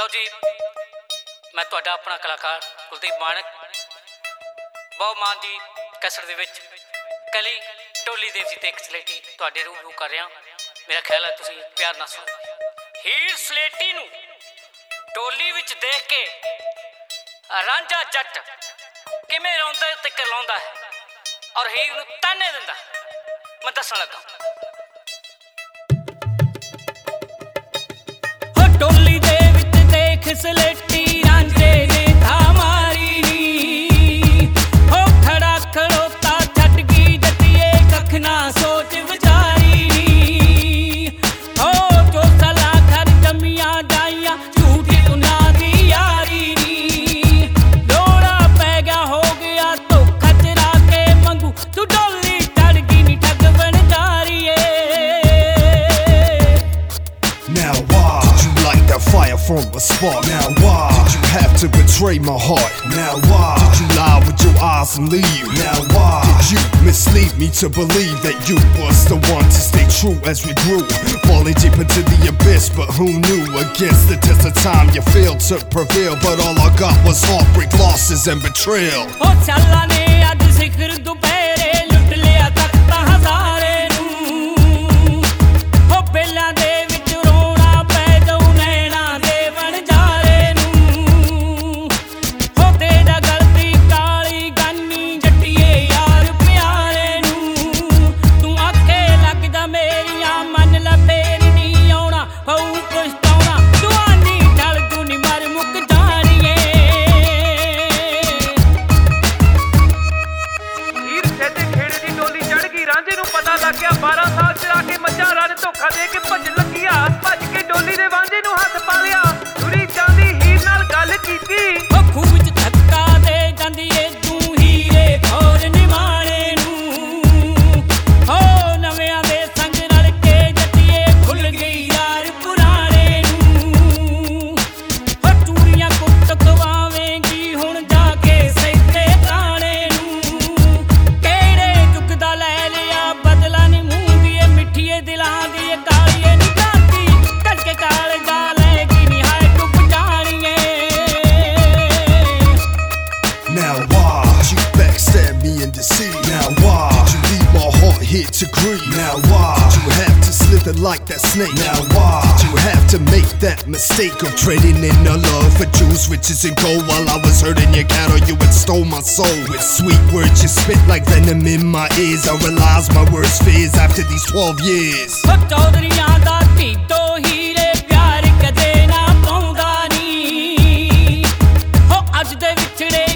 ਲਓ ਜੀ, ਮੈਂ ਤੁਹਾਡਾ ਆਪਣਾ ਕਲਾਕਾਰ ਕੁਲਦੀਪ ਮਾਨਕ ਬਹੁ ਮਾਨ ਦੀ ਕਸਰ ਦੇ ਵਿੱਚ ਕਲੀ ਡੋਲੀ ਦੇਵ ਜੀ ਤੇ ਇੱਕ ਸਲੇਟੀ ਤੁਹਾਡੇ ਰੂਬਰੂ ਕਰ ਰਿਹਾ। ਮੇਰਾ ਖਿਆਲ ਹੈ ਤੁਸੀਂ ਪਿਆਰ ਨਾਲ ਸੁਣੋ। ਹੀਰ ਸਲੇਟੀ ਨੂੰ ਡੋਲੀ ਵਿੱਚ ਦੇਖ ਕੇ ਰਾਂਝਾ ਜੱਟ ਕਿਵੇਂ ਰੋਂਦਾ ਤੇ ਕਰਲਾਉਂਦਾ ਹੈ ਔਰ ਹੀਰ ਨੂੰ ਤਾਨੇ ਦਿੰਦਾ ਮੈਂ ਦੱਸਣ ਲੱਗਾ ਦੇਖ why did you light that fire from a spark? Now why did you have to betray my heart? Now why did you lie with your eyes and leave? Now why did you mislead me to believe that you was the one to stay true as we grew? Falling deep into the abyss, but who knew? Against the test of time, you failed to prevail, but all I got was heartbreak, losses, and betrayal. Heer ਛੇਤੇ ਖੇੜੇ ਦੀ ਟੋਲੀ ਚੜ ਗਈ, ਰਾਂਝੇ ਨੂੰ ਪਤਾ ਲੱਗ ਗਿਆ 12 ਸਾਲ ਚਰਾ ਕੇ ਮੱਝਾਂ ਰਾਂ ਨੇ ਧੋਖਾ ਦੇ ਕੇ ਭੱਜ ਲੱਗਿਆ why did you leave my heart here to grieve? Now why did you have to slither like that snake? Now why did you have to make that mistake of trading in a love for jewels, riches, and gold? While I was hurting your cattle, you had stole my soul with sweet words you spit like venom in my ears. I realized my worst fears after these 12 years. today.